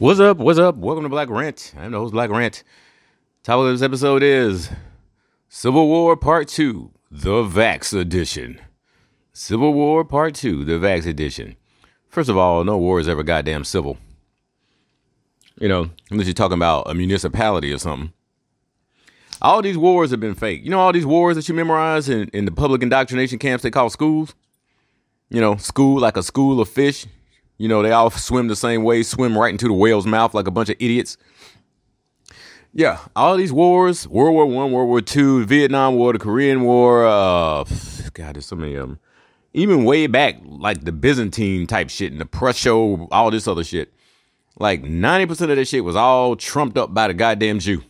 What's up? What's up? Welcome to Black Rant. I'm the host, Black Rant. Topic of this episode is Civil War Part 2, the Vax Edition. Civil War Part 2, the Vax Edition. First of all, no war is ever goddamn civil. You know, unless you're talking about a municipality or something. All these wars have been fake. You know, all these wars that you memorize in, in the public indoctrination camps they call schools? You know, school like a school of fish. You know, they all swim the same way, swim right into the whale's mouth like a bunch of idiots. Yeah, all these wars, World War One, World War Two, Vietnam War, the Korean War, uh God, there's so many of them. Even way back, like the Byzantine type shit and the Prussia, all this other shit. Like 90% of that shit was all trumped up by the goddamn Jew.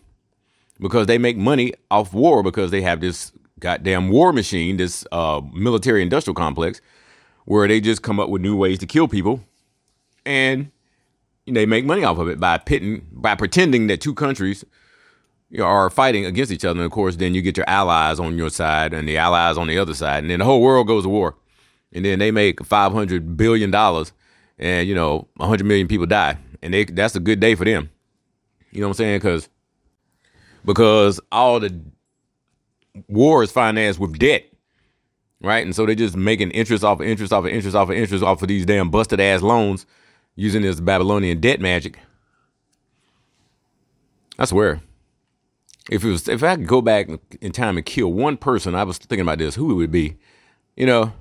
Because they make money off war because they have this goddamn war machine, this uh, military industrial complex, where they just come up with new ways to kill people and they make money off of it by pitting by pretending that two countries are fighting against each other. And of course, then you get your allies on your side and the allies on the other side, and then the whole world goes to war. And then they make five hundred billion dollars, and you know, hundred million people die, and they that's a good day for them. You know what I'm saying? Because because all the war is financed with debt, right? And so they're just making interest off of interest off of interest off of interest off of these damn busted ass loans using this Babylonian debt magic. I swear. If it was if I could go back in time and kill one person, I was thinking about this, who it would be. You know,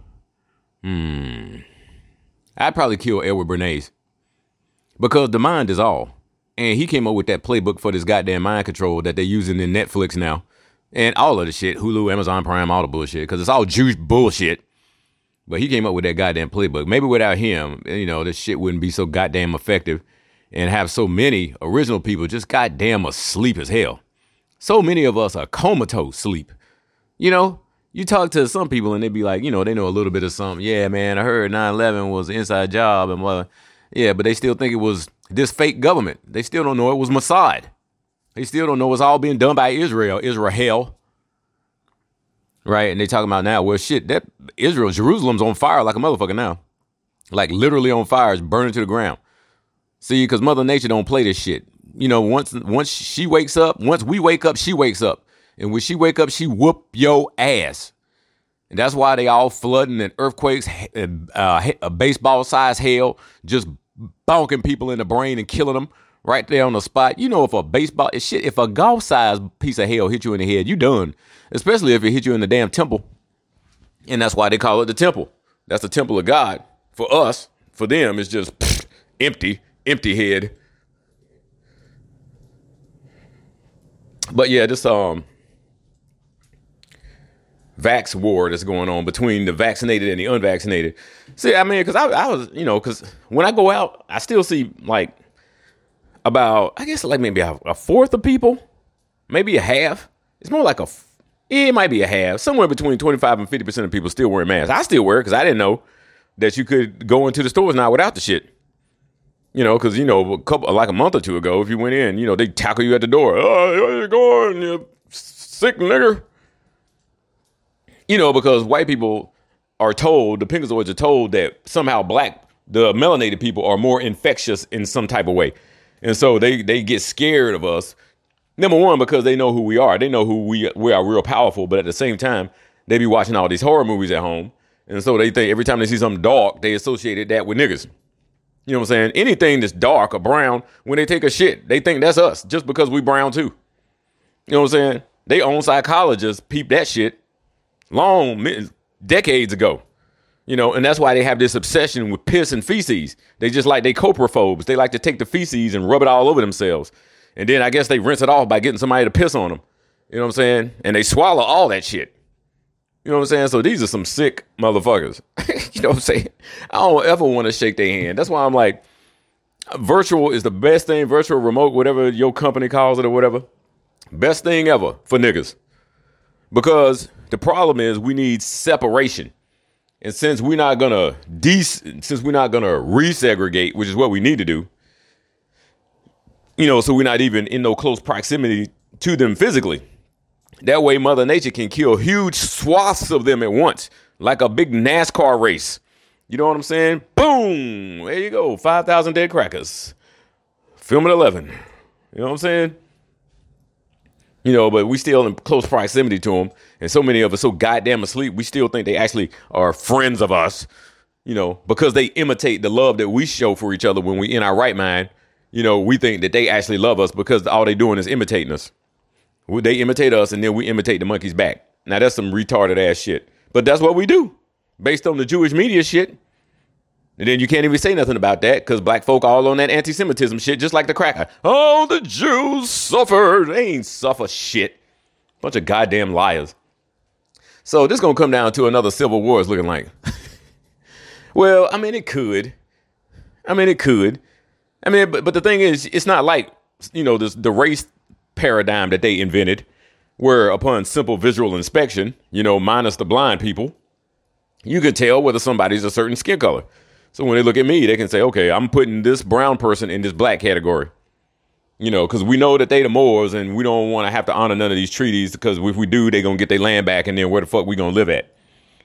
hmm. I'd probably kill Edward Bernays. Because the mind is all. And he came up with that playbook for this goddamn mind control that they're using in Netflix now. And all of the shit, Hulu, Amazon Prime, all the bullshit. Because it's all Jewish bullshit. But he came up with that goddamn playbook. Maybe without him, you know, this shit wouldn't be so goddamn effective and have so many original people just goddamn asleep as hell. So many of us are comatose sleep. You know, you talk to some people and they be like, you know, they know a little bit of something. Yeah, man, I heard 9-11 was an inside job and well, yeah, but they still think it was this fake government. They still don't know it was Mossad. They still don't know it's all being done by Israel, Israel right? And they talking about now, well, shit, that Israel, Jerusalem's on fire like a motherfucker now, like literally on fire, it's burning to the ground. See, because Mother Nature don't play this shit. You know, once once she wakes up, once we wake up, she wakes up, and when she wake up, she whoop yo ass. And that's why they all flooding and earthquakes, uh, a baseball size hail, just bonking people in the brain and killing them right there on the spot. You know, if a baseball shit, if a golf size piece of hail hit you in the head, you done especially if it hit you in the damn temple. And that's why they call it the temple. That's the temple of God. For us, for them, it's just pfft, empty, empty head. But yeah, this um vax war that's going on between the vaccinated and the unvaccinated. See, I mean, because I, I was, you know, because when I go out, I still see like about, I guess, like maybe a, fourth of people, maybe a half. It's more like a it might be a half, somewhere between 25 and 50% of people still wearing masks. I still wear because I didn't know that you could go into the stores now without the shit. You know, because, you know, a couple, like a month or two ago, if you went in, you know, they tackle you at the door. Oh, where you going, you sick nigger? You know, because white people are told, the Pinkazoids are told that somehow black, the melanated people are more infectious in some type of way. And so they, they get scared of us Number one, because they know who we are. They know who we we are real powerful, but at the same time, they be watching all these horror movies at home. And so they think every time they see something dark, they associated that with niggas. You know what I'm saying? Anything that's dark or brown, when they take a shit, they think that's us just because we brown too. You know what I'm saying? They own psychologists peep that shit long decades ago. You know, and that's why they have this obsession with piss and feces. They just like they coprophobes. They like to take the feces and rub it all over themselves. And then I guess they rinse it off by getting somebody to piss on them. You know what I'm saying? And they swallow all that shit. You know what I'm saying? So these are some sick motherfuckers. you know what I'm saying? I don't ever want to shake their hand. That's why I'm like, virtual is the best thing, virtual remote, whatever your company calls it or whatever. Best thing ever for niggas. Because the problem is we need separation. And since we're not gonna de since we're not gonna resegregate, which is what we need to do, You know, so we're not even in no close proximity to them physically. That way, Mother Nature can kill huge swaths of them at once, like a big NASCAR race. You know what I'm saying? Boom! There you go. 5,000 dead crackers. Film at 11. You know what I'm saying? You know, but we still in close proximity to them. And so many of us so goddamn asleep, we still think they actually are friends of us, you know, because they imitate the love that we show for each other when we in our right mind. You know, we think that they actually love us because all they doing is imitating us. They imitate us and then we imitate the monkeys back. Now that's some retarded ass shit. But that's what we do based on the Jewish media shit. And then you can't even say nothing about that because black folk all on that anti-Semitism shit, just like the cracker. Oh, the Jews suffered. They ain't suffer shit. Bunch of goddamn liars. So this gonna come down to another civil war is looking like. well, I mean it could. I mean it could. I mean, but, but the thing is, it's not like you know this the race paradigm that they invented, where upon simple visual inspection, you know, minus the blind people, you could tell whether somebody's a certain skin color. So when they look at me, they can say, okay, I'm putting this brown person in this black category. You know, because we know that they the Moors and we don't want to have to honor none of these treaties because if we do, they're going to get their land back and then where the fuck we going to live at?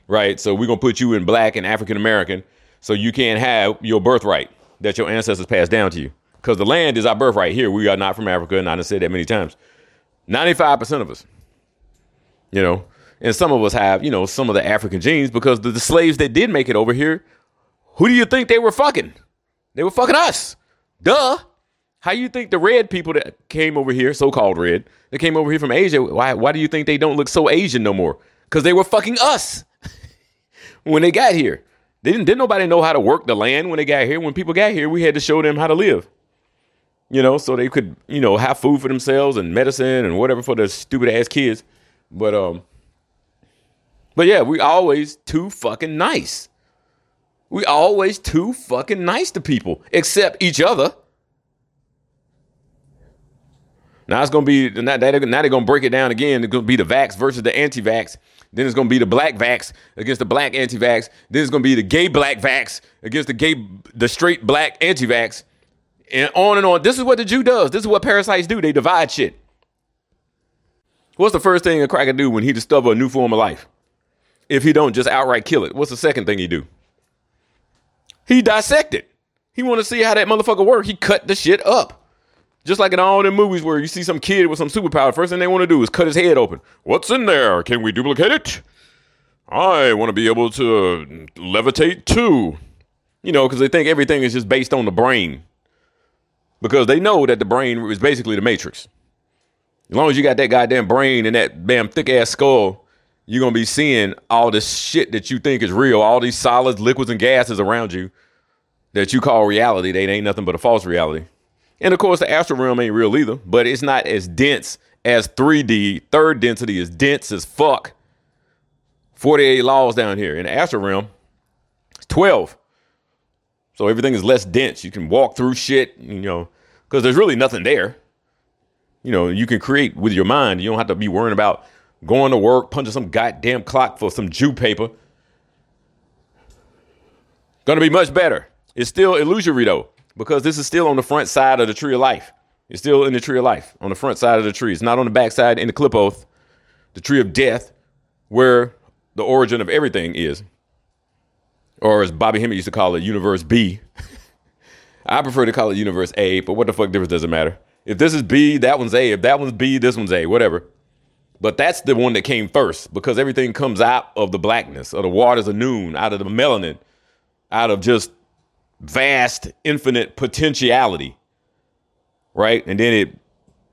Right? So we're going to put you in black and African American so you can't have your birthright that your ancestors passed down to you. Because the land is our birthright here. We are not from Africa, and I've said that many times. 95% of us, you know, and some of us have, you know, some of the African genes because the, the slaves that did make it over here who do you think they were fucking? They were fucking us. Duh. How you think the red people that came over here, so-called red, that came over here from Asia, why why do you think they don't look so Asian no more? Because they were fucking us when they got here. They didn't didn't nobody know how to work the land when they got here. When people got here, we had to show them how to live. You know, so they could, you know, have food for themselves and medicine and whatever for their stupid ass kids. But um But yeah, we always too fucking nice. We always too fucking nice to people, except each other. Now it's gonna be now they're, gonna break it down again. It's gonna be the vax versus the anti-vax. Then it's gonna be the black vax against the black anti-vax. Then it's gonna be the gay black vax against the gay the straight black anti-vax. And on and on. This is what the Jew does. This is what parasites do. They divide shit. What's the first thing a cracker do when he discover a new form of life? If he don't just outright kill it, what's the second thing he do? He dissected. He want to see how that motherfucker work. He cut the shit up. Just like in all them movies where you see some kid with some superpower, first thing they want to do is cut his head open. What's in there? Can we duplicate it? I want to be able to levitate too. You know, because they think everything is just based on the brain. Because they know that the brain is basically the matrix. As long as you got that goddamn brain and that damn thick ass skull, you're gonna be seeing all this shit that you think is real, all these solids, liquids, and gases around you that you call reality. They ain't nothing but a false reality. And of course, the astral realm ain't real either, but it's not as dense as 3D. Third density is dense as fuck. 48 laws down here. In the astral realm, it's 12. So everything is less dense. You can walk through shit, you know, because there's really nothing there. You know, you can create with your mind. You don't have to be worrying about going to work, punching some goddamn clock for some Jew paper. Gonna be much better. It's still illusory though, because this is still on the front side of the tree of life. It's still in the tree of life, on the front side of the tree. It's not on the back side in the Qliphoth, the tree of death, where the origin of everything is. Or as Bobby Hemmitt used to call it, Universe B. I prefer to call it Universe A, but what the fuck difference does it matter? If this is B, that one's A. If that one's B, this one's A. Whatever. But that's the one that came first because everything comes out of the blackness, of the waters of noon, out of the melanin, out of just vast, infinite potentiality. Right? And then it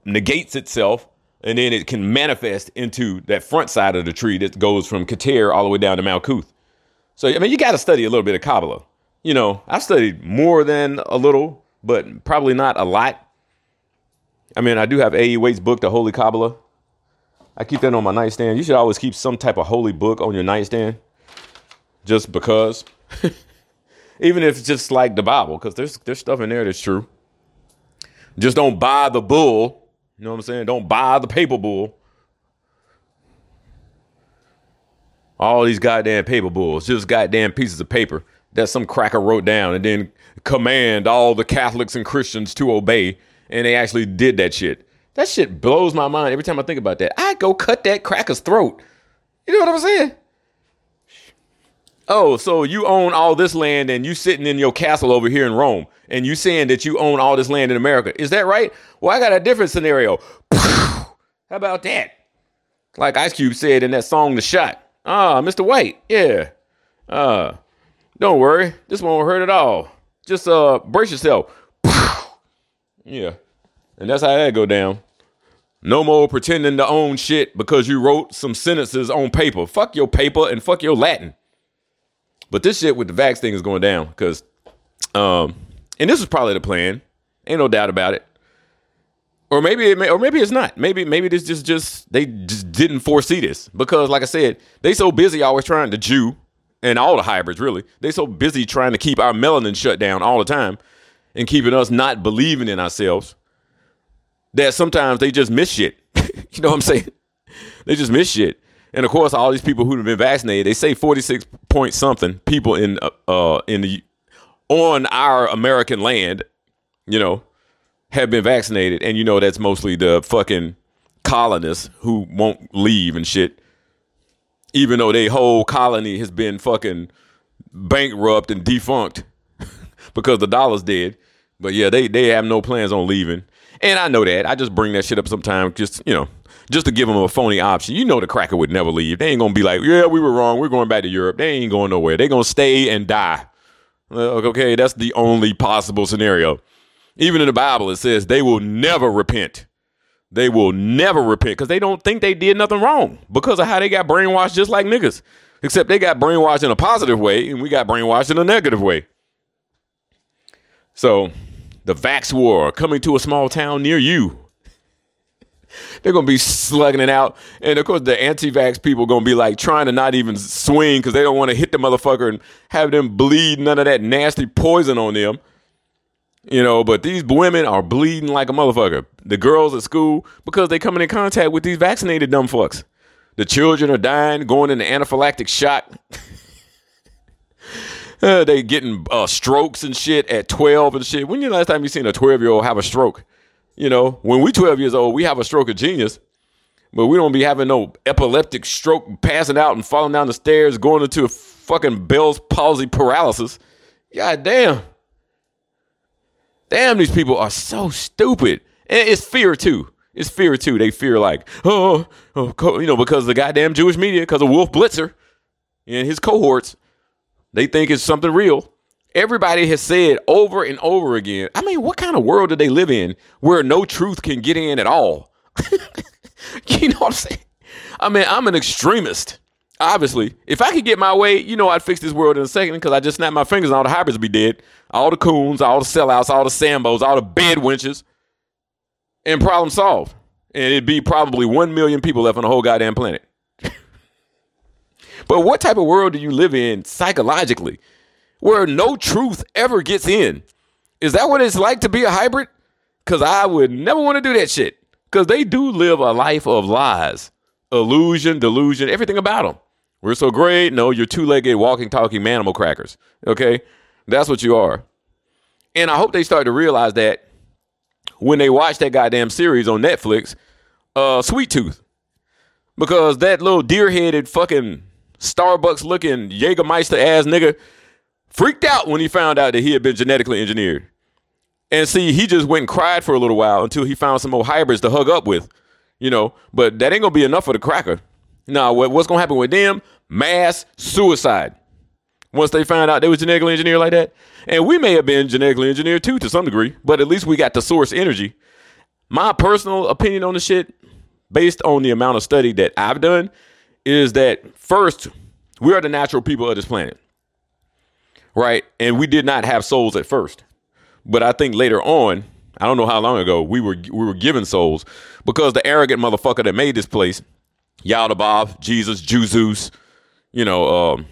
negates itself and then it can manifest into that front side of the tree that goes from Keter all the way down to Malkuth. So, I mean, you got to study a little bit of Kabbalah. You know, I've studied more than a little, but probably not a lot. I mean, I do have A.E. Waite's book, The Holy Kabbalah. I keep that on my nightstand. You should always keep some type of holy book on your nightstand, just because. Even if it's just like the Bible, because there's there's stuff in there that's true. Just don't buy the bull. You know what I'm saying? Don't buy the paper bull. All these goddamn paper bulls, just goddamn pieces of paper that some cracker wrote down and then command all the Catholics and Christians to obey and they actually did that shit. That shit blows my mind every time I think about that. I go cut that cracker's throat. You know what I'm saying? Oh, so you own all this land and you sitting in your castle over here in Rome and you saying that you own all this land in America. Is that right? Well, I got a different scenario. How about that? Like Ice Cube said in that song The Shot. Ah, Mr. White. Yeah. Uh, don't worry. This won't hurt at all. Just uh brace yourself. Yeah. And that's how that go down. No more pretending to own shit because you wrote some sentences on paper. Fuck your paper and fuck your Latin. But this shit with the vax thing is going down because, um, and this is probably the plan. Ain't no doubt about it. Or maybe it may, or maybe it's not. Maybe maybe this just just they just didn't foresee this because, like I said, they so busy always trying to Jew and all the hybrids really. They so busy trying to keep our melanin shut down all the time and keeping us not believing in ourselves that sometimes they just miss shit. you know what I'm saying? They just miss shit. And of course, all these people who have been vaccinated, they say 46 point something people in uh, uh in the on our American land, you know, have been vaccinated, and you know that's mostly the fucking colonists who won't leave and shit. Even though their whole colony has been fucking bankrupt and defunct because the dollar's dead. But yeah, they they have no plans on leaving. And I know that. I just bring that shit up sometimes, just you know, just to give them a phony option. You know, the cracker would never leave. They ain't gonna be like, yeah, we were wrong. We're going back to Europe. They ain't going nowhere. They gonna stay and die. Okay, that's the only possible scenario. Even in the Bible, it says they will never repent. They will never repent because they don't think they did nothing wrong because of how they got brainwashed, just like niggas. Except they got brainwashed in a positive way, and we got brainwashed in a negative way. So the Vax War coming to a small town near you. They're gonna be slugging it out, and of course the anti-vax people gonna be like trying to not even swing because they don't want to hit the motherfucker and have them bleed none of that nasty poison on them. You know, but these women are bleeding like a motherfucker. The girls at school because they coming in contact with these vaccinated dumb fucks. The children are dying, going into anaphylactic shock. Uh, they getting uh, strokes and shit at 12 and shit. When you the last time you seen a 12 year old have a stroke? You know, when we 12 years old, we have a stroke of genius, but we don't be having no epileptic stroke, passing out and falling down the stairs, going into a fucking Bell's palsy paralysis. God damn. Damn, these people are so stupid. And it's fear too. It's fear too. They fear like, oh, oh you know, because the goddamn Jewish media, because of Wolf Blitzer and his cohorts, they think it's something real. Everybody has said over and over again. I mean, what kind of world do they live in where no truth can get in at all? you know what I'm saying? I mean, I'm an extremist. Obviously, if I could get my way, you know, I'd fix this world in a second because I just snap my fingers and all the hybrids would be dead. All the coons, all the sellouts, all the Sambos, all the bed wenches, and problem solved. And it'd be probably 1 million people left on the whole goddamn planet. But what type of world do you live in psychologically where no truth ever gets in? Is that what it's like to be a hybrid? Because I would never want to do that shit. Because they do live a life of lies, illusion, delusion, everything about them. We're so great. No, you're two legged, walking, talking manimal crackers. Okay? That's what you are. And I hope they start to realize that when they watch that goddamn series on Netflix, uh, Sweet Tooth. Because that little deer headed fucking Starbucks looking Jägermeister ass nigga freaked out when he found out that he had been genetically engineered. And see, he just went and cried for a little while until he found some old hybrids to hug up with, you know. But that ain't gonna be enough for the cracker. Now, what's gonna happen with them? Mass suicide. Once they found out they was genetically engineered like that, and we may have been genetically engineered too to some degree, but at least we got the source energy. My personal opinion on the shit, based on the amount of study that I've done, is that first, we are the natural people of this planet, right? And we did not have souls at first, but I think later on, I don't know how long ago, we were we were given souls because the arrogant motherfucker that made this place, Yaldabaoth, Jesus, Jesus, you know, um,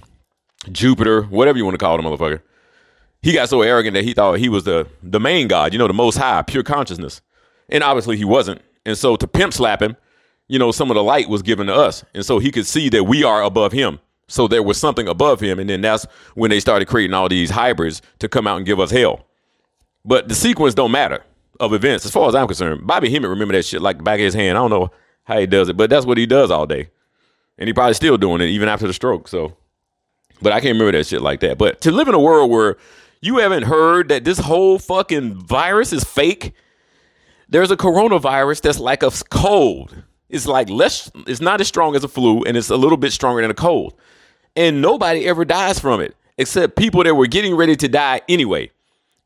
Jupiter, whatever you want to call the motherfucker, he got so arrogant that he thought he was the the main God, you know, the most high, pure consciousness, and obviously he wasn't. And so to pimp slap him you know, some of the light was given to us. And so he could see that we are above him. So there was something above him. And then that's when they started creating all these hybrids to come out and give us hell. But the sequence don't matter. of events, as far as I'm concerned. Bobby Hemmitt remember that shit like the back of his hand. I don't know how he does it, but that's what he does all day. And he probably still doing it even after the stroke. So, but I can't remember that shit like that. But to live in a world where you haven't heard that this whole fucking virus is fake. There's a coronavirus that's like a cold. It's like less, it's not as strong as a flu, and it's a little bit stronger than a cold. And nobody ever dies from it except people that were getting ready to die anyway.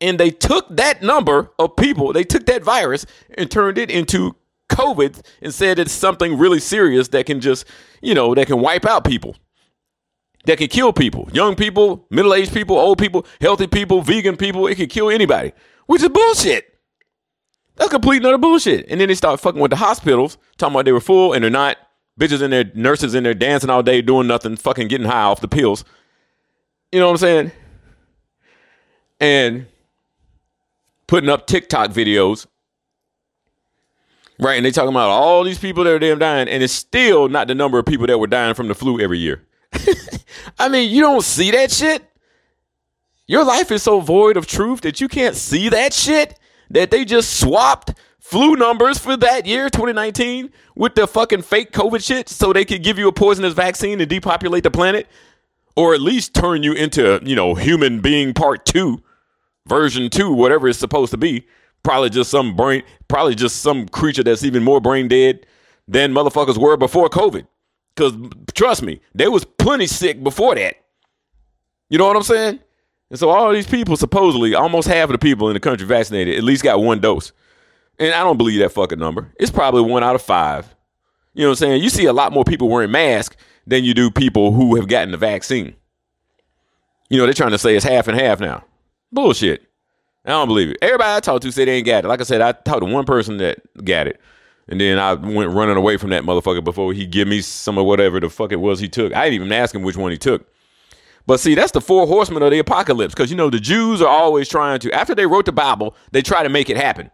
And they took that number of people, they took that virus and turned it into COVID and said it's something really serious that can just, you know, that can wipe out people, that can kill people, young people, middle aged people, old people, healthy people, vegan people. It can kill anybody, which is bullshit. That's complete another bullshit. And then they start fucking with the hospitals, talking about they were full and they're not. Bitches in there, nurses in there dancing all day, doing nothing, fucking getting high off the pills. You know what I'm saying? And putting up TikTok videos. Right. And they talking about all these people that are damn dying, and it's still not the number of people that were dying from the flu every year. I mean, you don't see that shit. Your life is so void of truth that you can't see that shit that they just swapped flu numbers for that year, 2019, with the fucking fake COVID shit so they could give you a poisonous vaccine and depopulate the planet or at least turn you into, you know, human being part two, version two, whatever it's supposed to be. Probably just some brain, probably just some creature that's even more brain dead than motherfuckers were before COVID. Because trust me, there was plenty sick before that. You know what I'm saying? And so all these people, supposedly, almost half of the people in the country vaccinated, at least got one dose. And I don't believe that fucking number. It's probably one out of five. You know what I'm saying? You see a lot more people wearing masks than you do people who have gotten the vaccine. You know, they're trying to say it's half and half now. Bullshit. I don't believe it. Everybody I talked to said they ain't got it. Like I said, I talked to one person that got it. And then I went running away from that motherfucker before he give me some of whatever the fuck it was he took. I didn't even ask him which one he took. But see, that's the four horsemen of the apocalypse. Because you know, the Jews are always trying to, after they wrote the Bible, they try to make it happen.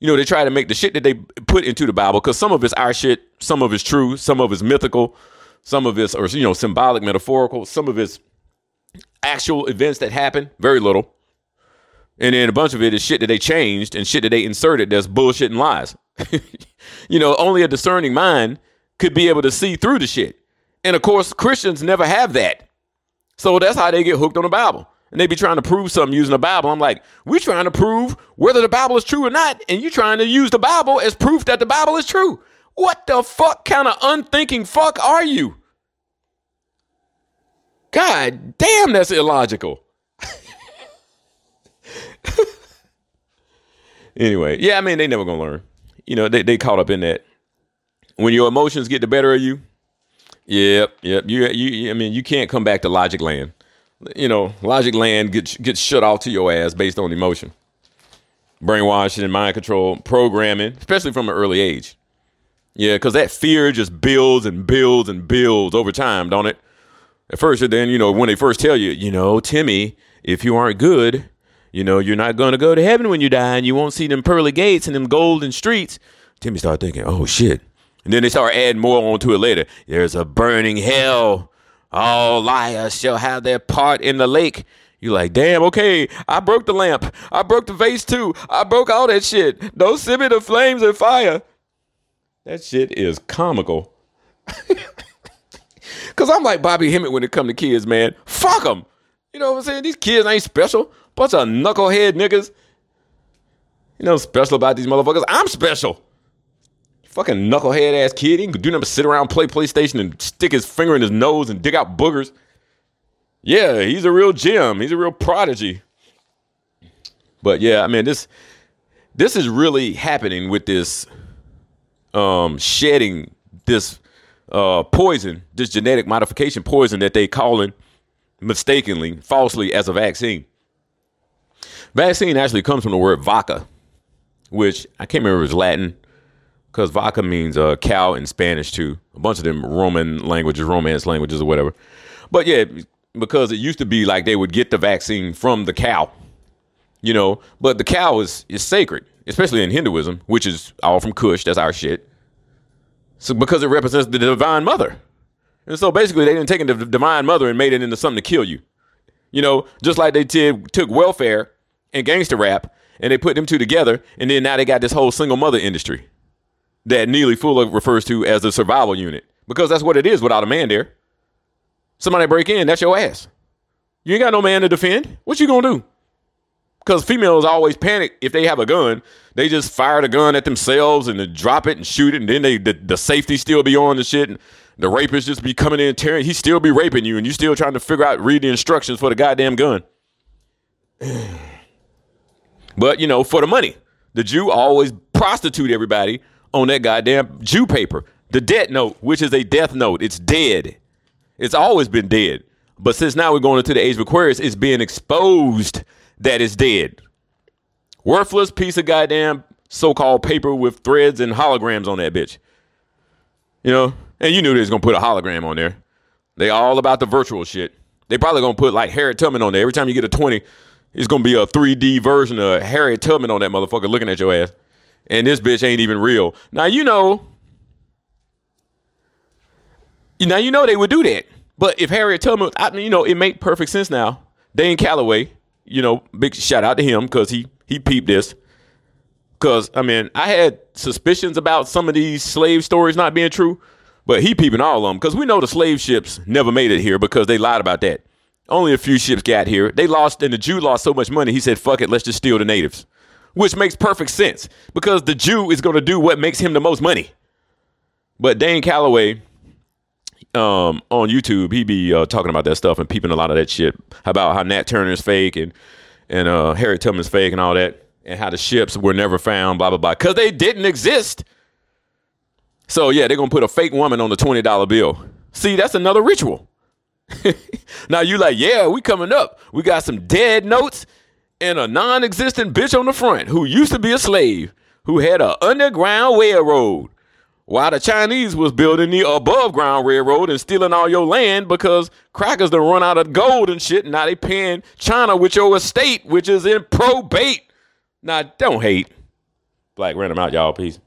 You know, they try to make the shit that they put into the Bible, because some of it's our shit, some of it's true, some of it's mythical, some of it's, or you know, symbolic, metaphorical, some of it's actual events that happen, very little. And then a bunch of it is shit that they changed and shit that they inserted that's bullshit and lies. you know, only a discerning mind could be able to see through the shit. And of course, Christians never have that. So that's how they get hooked on the Bible. And they be trying to prove something using the Bible. I'm like, we're trying to prove whether the Bible is true or not. And you trying to use the Bible as proof that the Bible is true. What the fuck kind of unthinking fuck are you? God damn, that's illogical. anyway, yeah, I mean, they never gonna learn. You know, they, they caught up in that. When your emotions get the better of you, yep, yep. You, you, I mean, you can't come back to logic land. You know, logic land gets gets shut off to your ass based on emotion, brainwashing and mind control, programming, especially from an early age. Yeah, because that fear just builds and builds and builds over time, don't it? At first, and then you know when they first tell you, you know, Timmy, if you aren't good, you know, you're not going to go to heaven when you die, and you won't see them pearly gates and them golden streets. Timmy started thinking, oh shit, and then they start adding more onto it later. There's a burning hell. All liars shall have their part in the lake. You like, damn, okay, I broke the lamp. I broke the vase too. I broke all that shit. Don't send me the flames and fire. That shit is comical. Cause I'm like Bobby Hemmitt when it come to kids, man. Fuck them. You know what I'm saying? These kids ain't special. Bunch of knucklehead niggas. You know special about these motherfuckers? I'm special. Fucking knucklehead ass kid. He do nothing but sit around, play PlayStation, and stick his finger in his nose and dig out boogers. Yeah, he's a real gem. He's a real prodigy. But yeah, I mean this this is really happening with this um shedding this uh poison, this genetic modification poison that they calling mistakenly, falsely as a vaccine. Vaccine actually comes from the word vaca, which I can't remember if it's Latin, because vaca means uh, cow in Spanish too. A bunch of them Roman languages, Romance languages, or whatever. But yeah, because it used to be like they would get the vaccine from the cow, you know. But the cow is is sacred, especially in Hinduism, which is all from Kush. That's our shit. So because it represents the divine mother, and so basically they didn't take the divine mother and made it into something to kill you. You know, just like they did, took welfare and gangster rap and they put them two together, and then now they got this whole single mother industry that Neely Fuller refers to as the survival unit because that's what it is without a man there. Somebody break in, that's your ass. You ain't got no man to defend. What you gonna do? Because females always panic if they have a gun. They just fire the gun at themselves and then drop it and shoot it, and then they the, the safety still be on the shit. And the rapist just be coming in tearing. He still be raping you, and you still trying to figure out read the instructions for the goddamn gun. but you know, for the money, the Jew always prostitute everybody on that goddamn Jew paper, the debt note, which is a death note. It's dead. It's always been dead. But since now we're going into the age of Aquarius, it's being exposed that it's dead. Worthless piece of goddamn so-called paper with threads and holograms on that bitch. You know, and you knew they was gonna put a hologram on there. They all about the virtual shit. They probably gonna put like Harriet Tubman on there. Every time you get a 20, it's gonna be a 3D version of Harriet Tubman on that motherfucker looking at your ass. And this bitch ain't even real. Now you know. Now you know they would do that. But if Harriet Tubman, I you know, it made perfect sense now. Dane Calloway, you know, big shout out to him because he he peeped this. Cause I mean, I had suspicions about some of these slave stories not being true, but he peeping all of them because we know the slave ships never made it here because they lied about that. Only a few ships got here. They lost, and the Jew lost so much money. He said, "Fuck it, let's just steal the natives," which makes perfect sense because the Jew is going to do what makes him the most money. But Dane Calloway, um, on YouTube, he be uh, talking about that stuff and peeping a lot of that shit about how Nat Turner's fake and and uh, Harriet Tubman's fake and all that, and how the ships were never found, blah blah blah, because they didn't exist. So yeah, they're gonna put a fake woman on the twenty dollar bill. See, that's another ritual. now you like, yeah, we coming up. We got some dead notes and a non-existent bitch on the front who used to be a slave who had a underground railroad while the Chinese was building the above ground railroad and stealing all your land because crackers done run out of gold and shit. And now they paying China with your estate, which is in probate. Now, don't hate. Black random out, y'all. Peace.